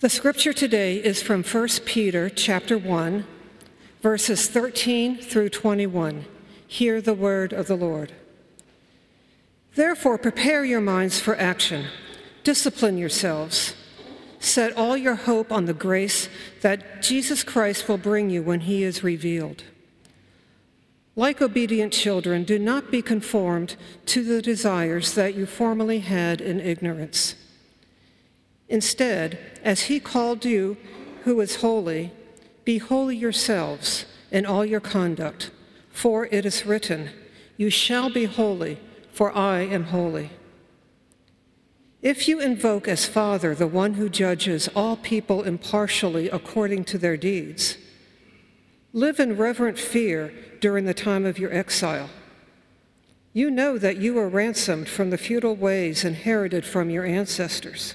The scripture today is from 1 Peter chapter 1, verses 13 through 21. Hear the word of the Lord. Therefore, prepare your minds for action. Discipline yourselves. Set all your hope on the grace that Jesus Christ will bring you when he is revealed. Like obedient children, do not be conformed to the desires that you formerly had in ignorance. Instead, as he called you, who is holy, be holy yourselves in all your conduct, for it is written, You shall be holy, for I am holy. If you invoke as Father the one who judges all people impartially according to their deeds, live in reverent fear during the time of your exile. You know that you were ransomed from the futile ways inherited from your ancestors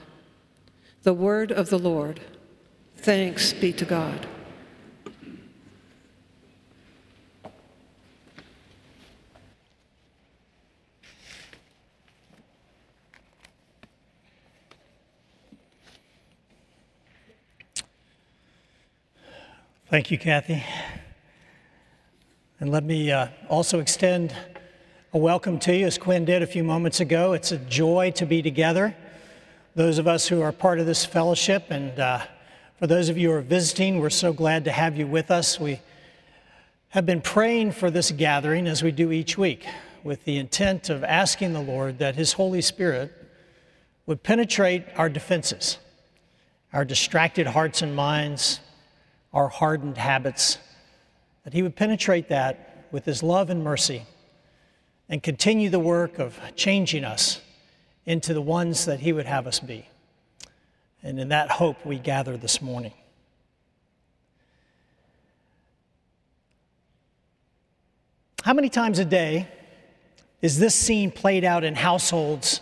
The word of the Lord. Thanks be to God. Thank you, Kathy. And let me uh, also extend a welcome to you, as Quinn did a few moments ago. It's a joy to be together those of us who are part of this fellowship. And uh, for those of you who are visiting, we're so glad to have you with us. We have been praying for this gathering as we do each week with the intent of asking the Lord that His Holy Spirit would penetrate our defenses, our distracted hearts and minds, our hardened habits, that He would penetrate that with His love and mercy and continue the work of changing us into the ones that He would have us be. And in that hope, we gather this morning. How many times a day is this scene played out in households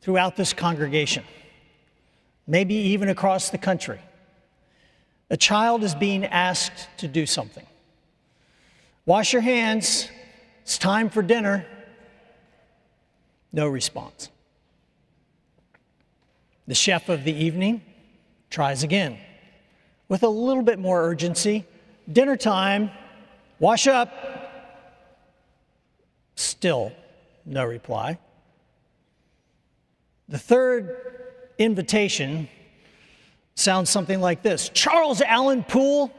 throughout this congregation? Maybe even across the country. A child is being asked to do something. Wash your hands, it's time for dinner. No response. The chef of the evening tries again with a little bit more urgency. Dinner time, wash up. Still no reply. The third invitation sounds something like this Charles Allen Poole,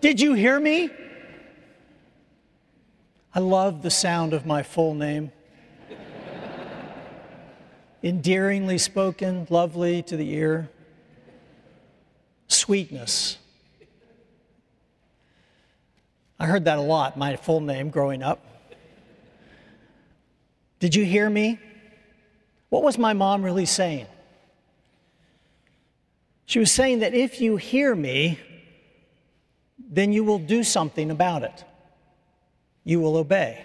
did you hear me? I love the sound of my full name endearingly spoken, lovely to the ear, sweetness. I heard that a lot, my full name growing up. Did you hear me? What was my mom really saying? She was saying that if you hear me, then you will do something about it. You will obey.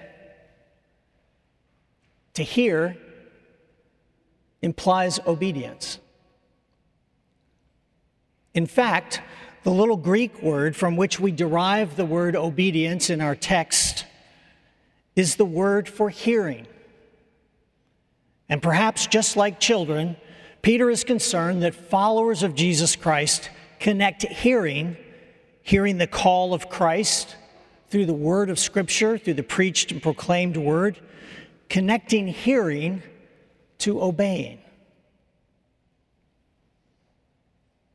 To hear implies obedience. In fact, the little Greek word from which we derive the word obedience in our text is the word for hearing. And perhaps just like children, Peter is concerned that followers of Jesus Christ connect hearing, hearing the call of Christ through the word of Scripture, through the preached and proclaimed word, connecting hearing to obeying.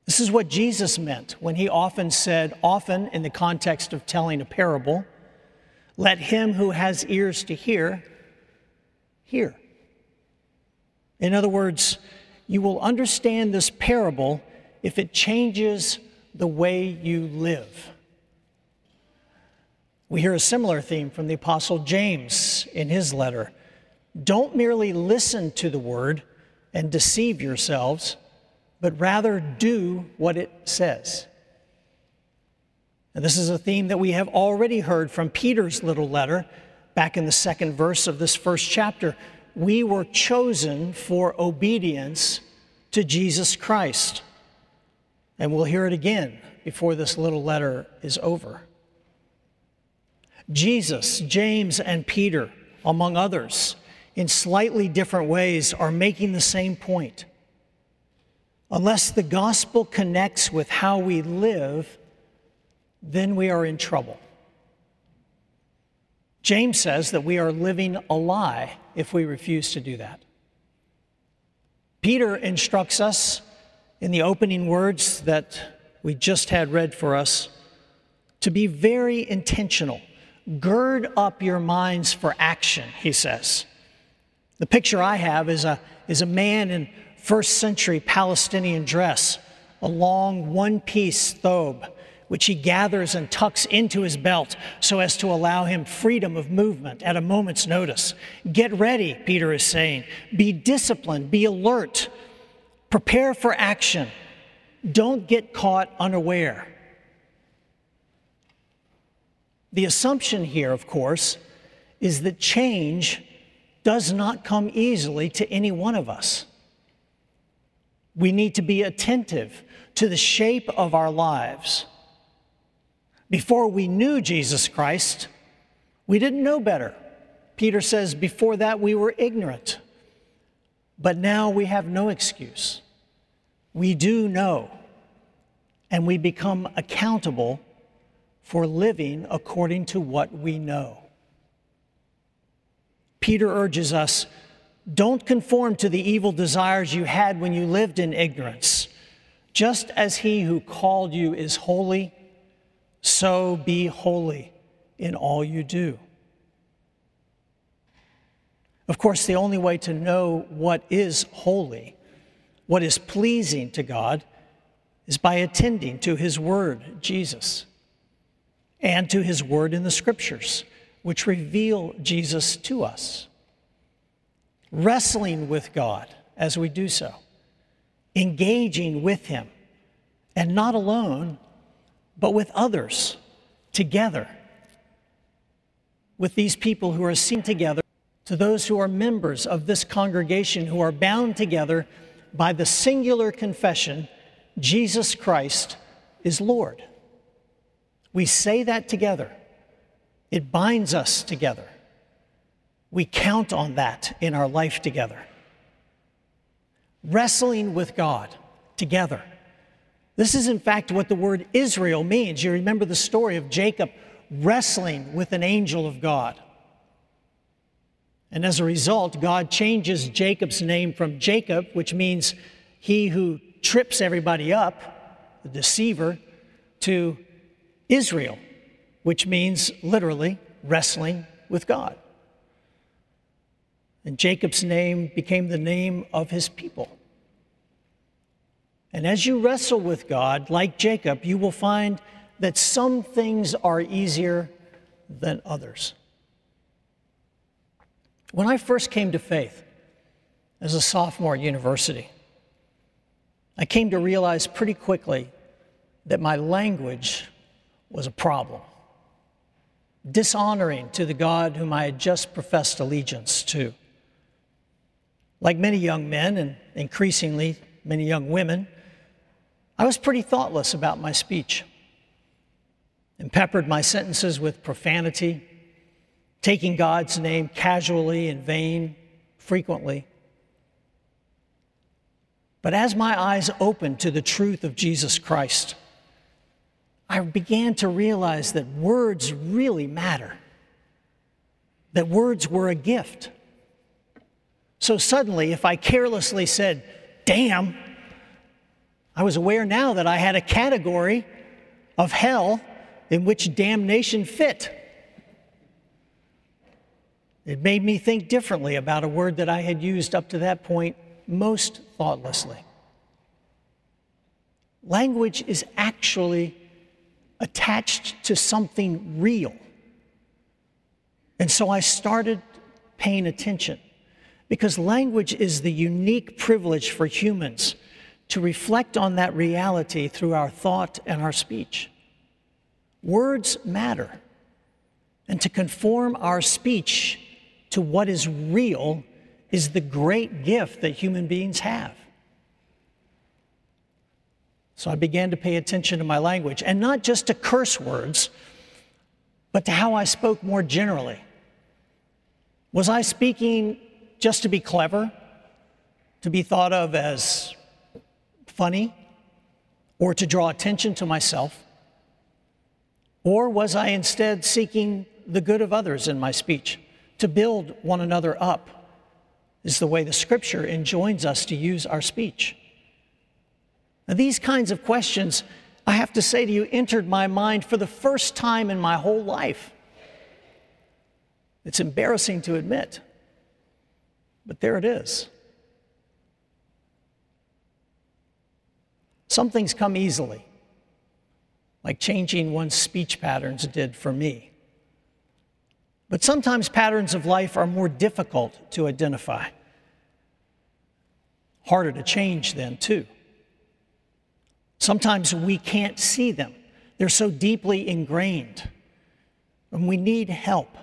This is what Jesus meant when he often said, often in the context of telling a parable, let him who has ears to hear, hear. In other words, you will understand this parable if it changes the way you live. We hear a similar theme from the Apostle James in his letter don't merely listen to the word and deceive yourselves, but rather do what it says. And this is a theme that we have already heard from Peter's little letter back in the second verse of this first chapter. We were chosen for obedience to Jesus Christ. And we'll hear it again before this little letter is over. Jesus, James, and Peter, among others, in slightly different ways, are making the same point. Unless the gospel connects with how we live, then we are in trouble. James says that we are living a lie if we refuse to do that. Peter instructs us in the opening words that we just had read for us to be very intentional. Gird up your minds for action, he says. The picture I have is a, is a man in first century Palestinian dress, a long one piece thobe which he gathers and tucks into his belt so as to allow him freedom of movement at a moment's notice. Get ready, Peter is saying. Be disciplined, be alert, prepare for action. Don't get caught unaware. The assumption here, of course, is that change does not come easily to any one of us. We need to be attentive to the shape of our lives before we knew Jesus Christ, we didn't know better. Peter says, before that, we were ignorant. But now we have no excuse. We do know, and we become accountable for living according to what we know. Peter urges us don't conform to the evil desires you had when you lived in ignorance. Just as he who called you is holy, so be holy in all you do. Of course, the only way to know what is holy, what is pleasing to God, is by attending to His Word, Jesus, and to His Word in the Scriptures, which reveal Jesus to us. Wrestling with God as we do so, engaging with Him, and not alone, but with others together. With these people who are seen together, to those who are members of this congregation who are bound together by the singular confession Jesus Christ is Lord. We say that together, it binds us together. We count on that in our life together. Wrestling with God together this is, in fact, what the word Israel means. You remember the story of Jacob wrestling with an angel of God. And as a result, God changes Jacob's name from Jacob, which means he who trips everybody up, the deceiver, to Israel, which means literally wrestling with God. And Jacob's name became the name of his people. And as you wrestle with God, like Jacob, you will find that some things are easier than others. When I first came to faith as a sophomore at university, I came to realize pretty quickly that my language was a problem, dishonoring to the God whom I had just professed allegiance to. Like many young men, and increasingly many young women, I was pretty thoughtless about my speech and peppered my sentences with profanity, taking God's name casually in vain frequently. But as my eyes opened to the truth of Jesus Christ, I began to realize that words really matter, that words were a gift. So suddenly, if I carelessly said, damn, I was aware now that I had a category of hell in which damnation fit. It made me think differently about a word that I had used up to that point most thoughtlessly. Language is actually attached to something real. And so I started paying attention because language is the unique privilege for humans to reflect on that reality through our thought and our speech. Words matter. And to conform our speech to what is real is the great gift that human beings have. So I began to pay attention to my language, and not just to curse words, but to how I spoke more generally. Was I speaking just to be clever, to be thought of as funny, or to draw attention to myself? Or was I instead seeking the good of others in my speech, to build one another up? Is the way the scripture enjoins us to use our speech. Now, these kinds of questions, I have to say to you, entered my mind for the first time in my whole life. It's embarrassing to admit, but there it is. Some things come easily, like changing one's speech patterns did for me. But sometimes patterns of life are more difficult to identify, harder to change, then, too. Sometimes we can't see them, they're so deeply ingrained, and we need help.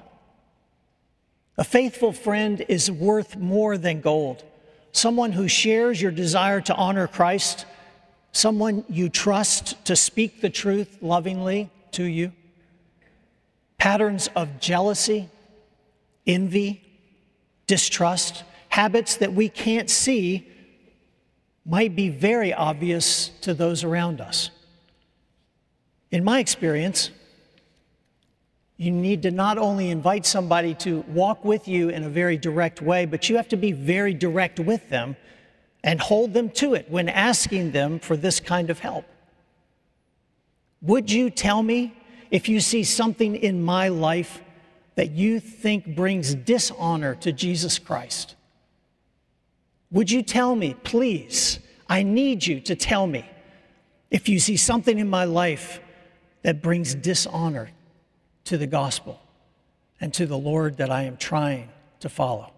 A faithful friend is worth more than gold. Someone who shares your desire to honor Christ, someone you trust to speak the truth lovingly to you. Patterns of jealousy, envy, distrust, habits that we can't see might be very obvious to those around us. In my experience, you need to not only invite somebody to walk with you in a very direct way, but you have to be very direct with them and hold them to it when asking them for this kind of help. Would you tell me if you see something in my life that you think brings dishonor to Jesus Christ? Would you tell me, please? I need you to tell me if you see something in my life that brings dishonor to the gospel and to the Lord that I am trying to follow.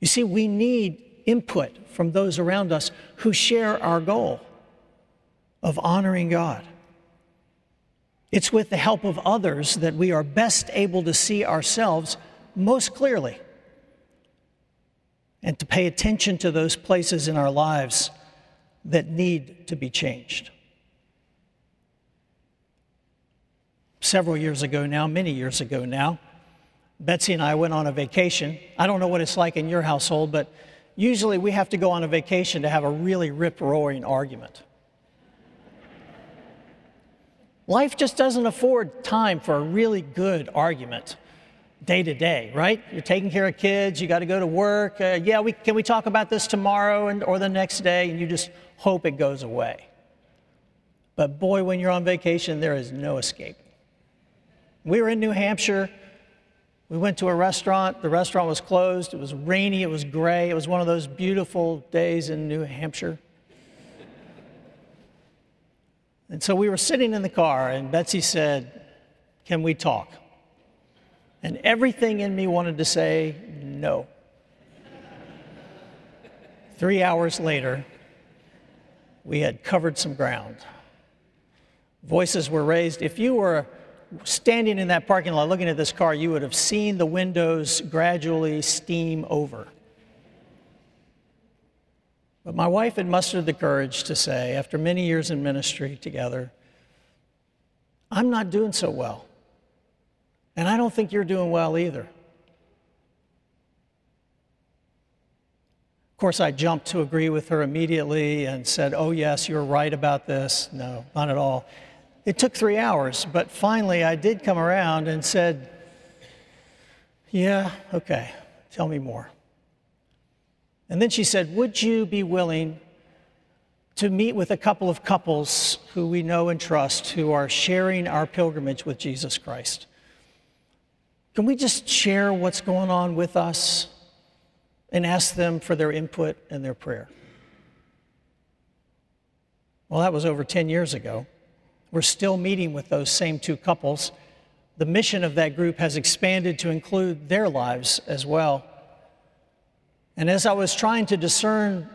You see, we need input from those around us who share our goal of honoring God. It's with the help of others that we are best able to see ourselves most clearly and to pay attention to those places in our lives that need to be changed. Several years ago now, many years ago now, Betsy and I went on a vacation. I don't know what it's like in your household, but usually we have to go on a vacation to have a really rip roaring argument. Life just doesn't afford time for a really good argument day to day, right? You're taking care of kids, you got to go to work. Uh, yeah, we, can we talk about this tomorrow and, or the next day? And you just hope it goes away. But boy, when you're on vacation, there is no escape. We were in New Hampshire. We went to a restaurant. The restaurant was closed. It was rainy. It was gray. It was one of those beautiful days in New Hampshire. And so we were sitting in the car, and Betsy said, Can we talk? And everything in me wanted to say no. Three hours later, we had covered some ground. Voices were raised. If you were standing in that parking lot looking at this car, you would have seen the windows gradually steam over. But my wife had mustered the courage to say, after many years in ministry together, I'm not doing so well. And I don't think you're doing well either. Of course, I jumped to agree with her immediately and said, Oh, yes, you're right about this. No, not at all. It took three hours, but finally I did come around and said, Yeah, okay, tell me more. And then she said, Would you be willing to meet with a couple of couples who we know and trust who are sharing our pilgrimage with Jesus Christ? Can we just share what's going on with us and ask them for their input and their prayer? Well, that was over 10 years ago. We're still meeting with those same two couples. The mission of that group has expanded to include their lives as well. And as I was trying to discern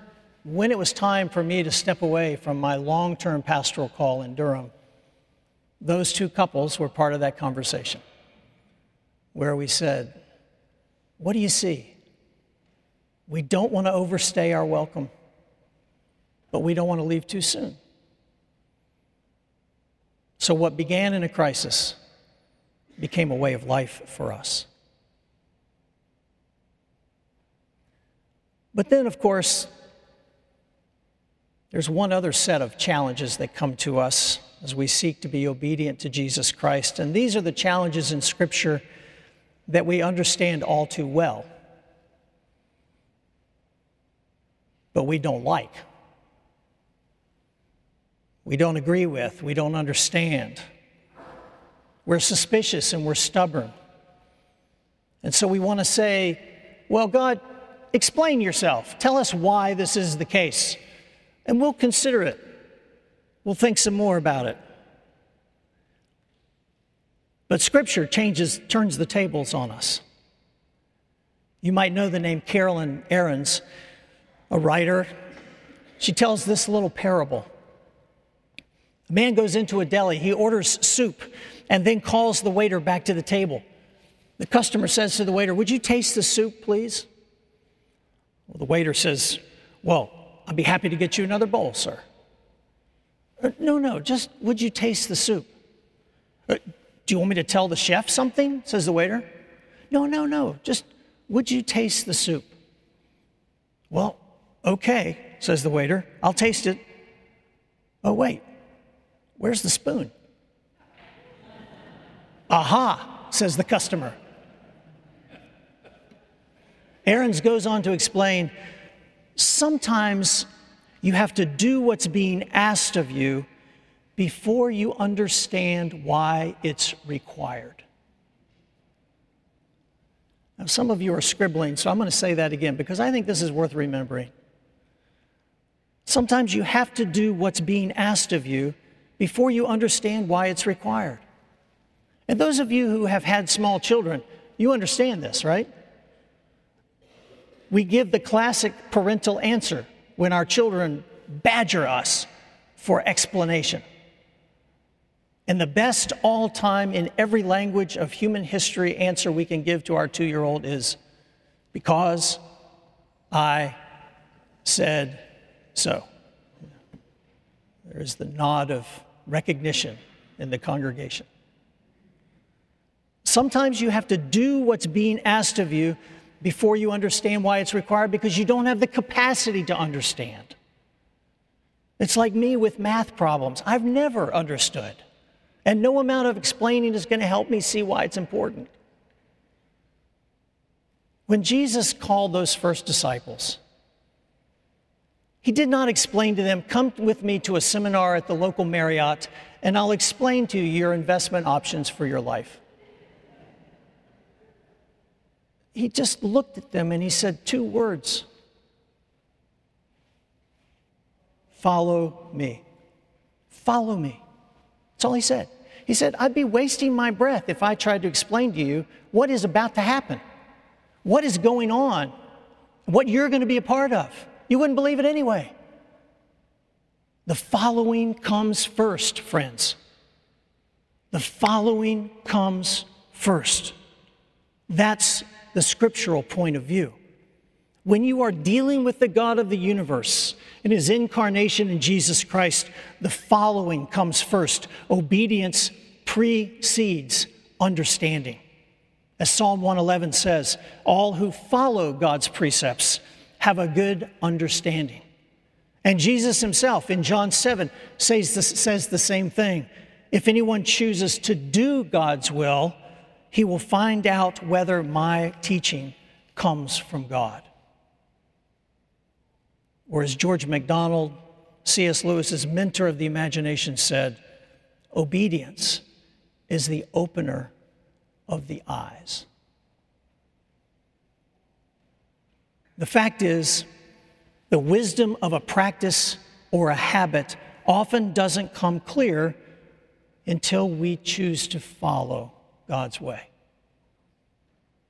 when it was time for me to step away from my long term pastoral call in Durham, those two couples were part of that conversation where we said, What do you see? We don't want to overstay our welcome, but we don't want to leave too soon. So, what began in a crisis became a way of life for us. But then, of course, there's one other set of challenges that come to us as we seek to be obedient to Jesus Christ. And these are the challenges in Scripture that we understand all too well, but we don't like. We don't agree with, we don't understand. We're suspicious and we're stubborn. And so we want to say, Well, God, explain yourself. Tell us why this is the case. And we'll consider it. We'll think some more about it. But Scripture changes, turns the tables on us. You might know the name Carolyn Arends, a writer. She tells this little parable. A man goes into a deli, he orders soup, and then calls the waiter back to the table. The customer says to the waiter, Would you taste the soup, please? Well, the waiter says, Well, I'd be happy to get you another bowl, sir. Uh, no, no, just would you taste the soup? Do you want me to tell the chef something? says the waiter. No, no, no, just would you taste the soup? Well, okay, says the waiter. I'll taste it. Oh, wait, where's the spoon? Aha, says the customer. Arends goes on to explain sometimes you have to do what's being asked of you before you understand why it's required. Now, some of you are scribbling, so I'm going to say that again because I think this is worth remembering. Sometimes you have to do what's being asked of you before you understand why it's required. And those of you who have had small children, you understand this, right? we give the classic parental answer when our children badger us for explanation. And the best all time in every language of human history answer we can give to our two year old is because I said so. There is the nod of recognition in the congregation. Sometimes you have to do what's being asked of you before you understand why it's required because you don't have the capacity to understand. It's like me with math problems. I've never understood. And no amount of explaining is going to help me see why it's important. When Jesus called those first disciples, he did not explain to them, Come with me to a seminar at the local Marriott, and I'll explain to you your investment options for your life. he just looked at them and he said two words Follow me. Follow me. That's all he said. He said, I'd be wasting my breath if I tried to explain to you what is about to happen, what is going on, what you're going to be a part of. You wouldn't believe it anyway. The following comes first, friends. The following comes first. That's the scriptural point of view. When you are dealing with the God of the universe in his incarnation in Jesus Christ, the following comes first obedience precedes understanding. As Psalm 111 says, all who follow God's precepts have a good understanding. And Jesus himself in John 7 says, says the same thing. If anyone chooses to do God's will, he will find out whether my teaching comes from God. Or as George MacDonald, C.S. Lewis's mentor of the imagination, said, obedience is the opener of the eyes. The fact is, the wisdom of a practice or a habit often doesn't come clear until we choose to follow God's way.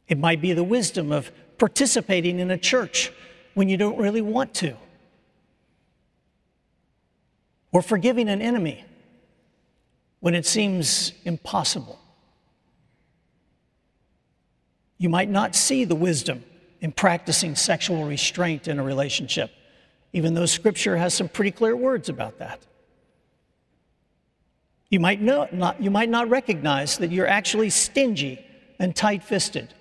It might be the wisdom of participating in a church when you don't really want to. Or forgiving an enemy when it seems impossible. You might not see the wisdom in practicing sexual restraint in a relationship, even though Scripture has some pretty clear words about that. You might, know, not, you might not recognize that you're actually stingy and tight fisted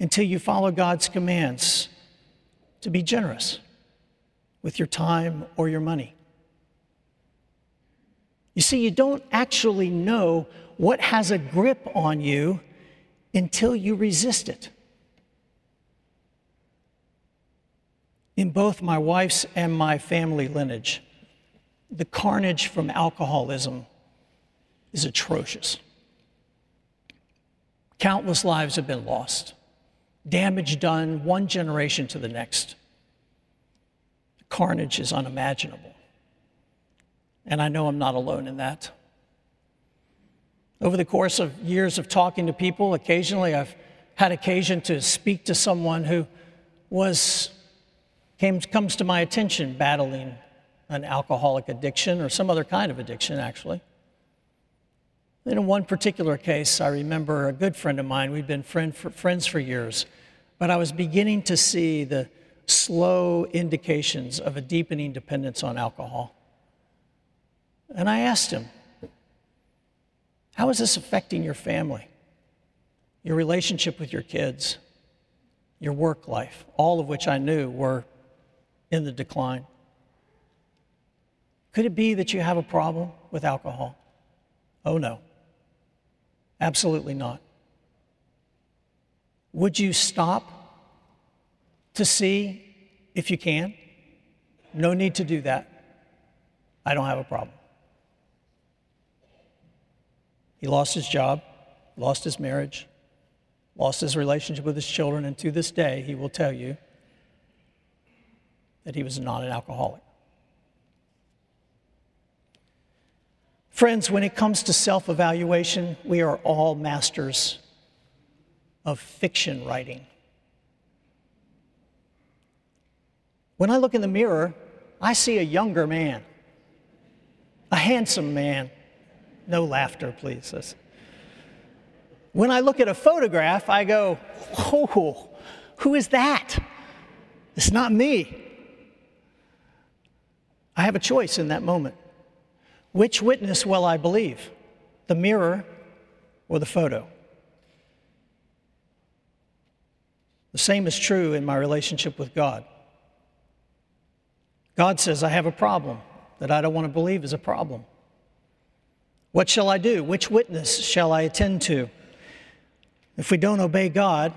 until you follow God's commands to be generous with your time or your money. You see, you don't actually know what has a grip on you until you resist it. In both my wife's and my family lineage, the carnage from alcoholism is atrocious. Countless lives have been lost, damage done one generation to the next. The carnage is unimaginable. And I know I'm not alone in that. Over the course of years of talking to people, occasionally I've had occasion to speak to someone who was came, comes to my attention battling an alcoholic addiction or some other kind of addiction, actually. In one particular case, I remember a good friend of mine, we'd been friend for, friends for years, but I was beginning to see the slow indications of a deepening dependence on alcohol. And I asked him, How is this affecting your family, your relationship with your kids, your work life, all of which I knew were in the decline? Could it be that you have a problem with alcohol? Oh, no. Absolutely not. Would you stop to see if you can? No need to do that. I don't have a problem. He lost his job, lost his marriage, lost his relationship with his children, and to this day, he will tell you that he was not an alcoholic. Friends, when it comes to self evaluation, we are all masters of fiction writing. When I look in the mirror, I see a younger man, a handsome man. No laughter, please. When I look at a photograph, I go, oh, who is that? It's not me. I have a choice in that moment. Which witness will I believe? The mirror or the photo? The same is true in my relationship with God. God says, I have a problem that I don't want to believe is a problem. What shall I do? Which witness shall I attend to? If we don't obey God,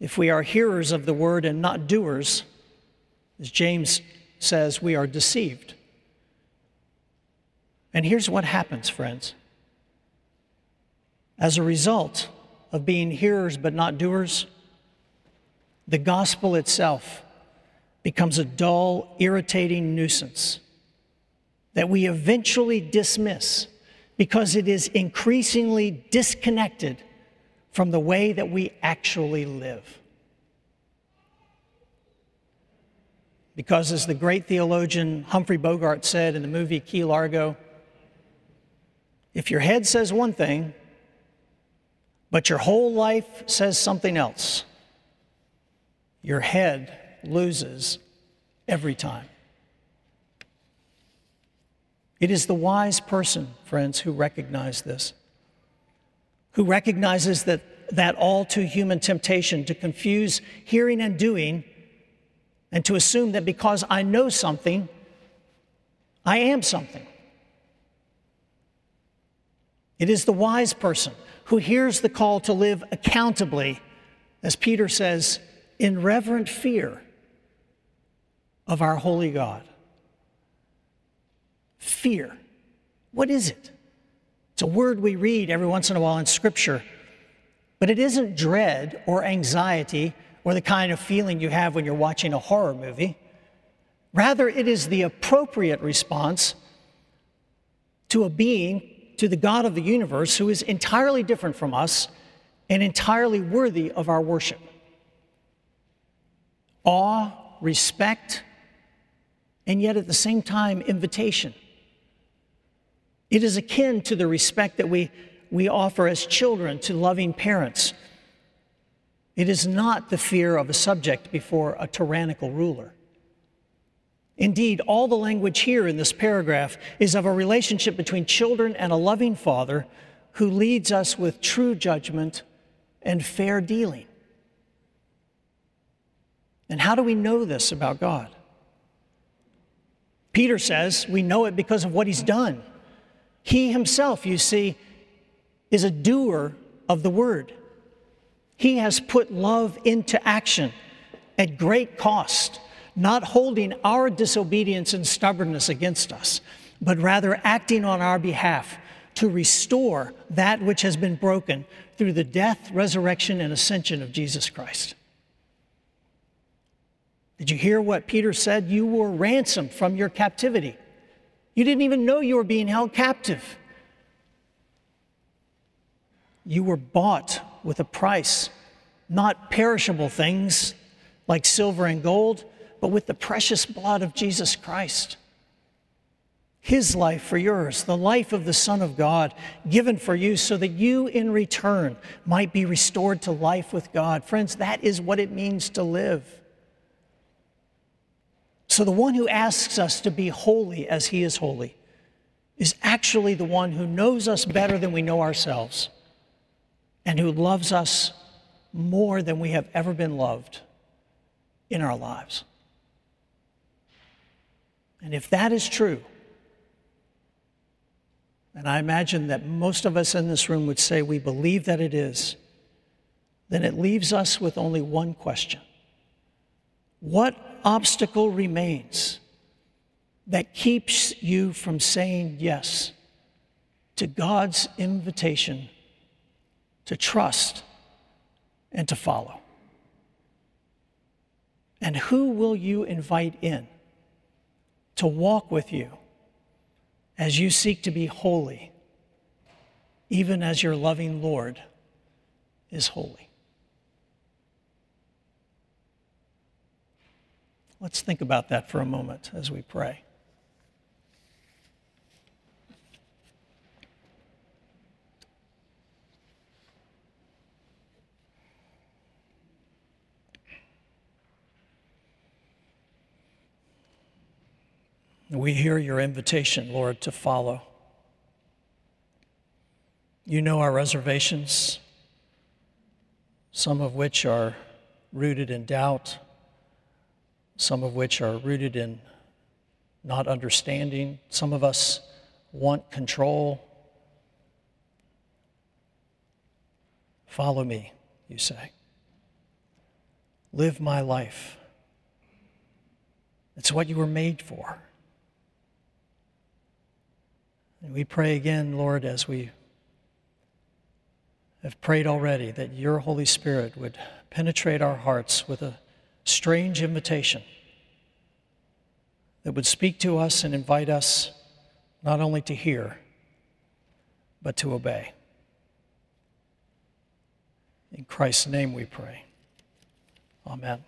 if we are hearers of the word and not doers, as James says, we are deceived. And here's what happens, friends. As a result of being hearers but not doers, the gospel itself becomes a dull, irritating nuisance that we eventually dismiss because it is increasingly disconnected from the way that we actually live. Because, as the great theologian Humphrey Bogart said in the movie Key Largo, if your head says one thing, but your whole life says something else, your head loses every time. It is the wise person, friends, who recognize this, who recognizes that that all too human temptation to confuse hearing and doing and to assume that because I know something, I am something. It is the wise person who hears the call to live accountably, as Peter says, in reverent fear of our holy God. Fear. What is it? It's a word we read every once in a while in Scripture, but it isn't dread or anxiety or the kind of feeling you have when you're watching a horror movie. Rather, it is the appropriate response to a being to the God of the universe who is entirely different from us and entirely worthy of our worship. Awe, respect, and yet at the same time, invitation. It is akin to the respect that we, we offer as children to loving parents. It is not the fear of a subject before a tyrannical ruler. Indeed, all the language here in this paragraph is of a relationship between children and a loving father who leads us with true judgment and fair dealing. And how do we know this about God? Peter says we know it because of what he's done. He himself, you see, is a doer of the word. He has put love into action at great cost, not holding our disobedience and stubbornness against us, but rather acting on our behalf to restore that which has been broken through the death, resurrection, and ascension of Jesus Christ. Did you hear what Peter said? You were ransomed from your captivity. You didn't even know you were being held captive. You were bought with a price, not perishable things like silver and gold, but with the precious blood of Jesus Christ. His life for yours, the life of the Son of God, given for you so that you in return might be restored to life with God. Friends, that is what it means to live. So, the one who asks us to be holy as he is holy is actually the one who knows us better than we know ourselves and who loves us more than we have ever been loved in our lives. And if that is true, and I imagine that most of us in this room would say we believe that it is, then it leaves us with only one question What obstacle remains that keeps you from saying yes to God's invitation to trust and to follow? And who will you invite in to walk with you as you seek to be holy, even as your loving Lord is holy? Let's think about that for a moment as we pray. We hear your invitation, Lord, to follow. You know our reservations, some of which are rooted in doubt some of which are rooted in not understanding. Some of us want control. Follow me, you say. Live my life. It's what you were made for. And we pray again, Lord, as we have prayed already, that your Holy Spirit would penetrate our hearts with a strange invitation that would speak to us and invite us not only to hear, but to obey. In Christ's name we pray. Amen.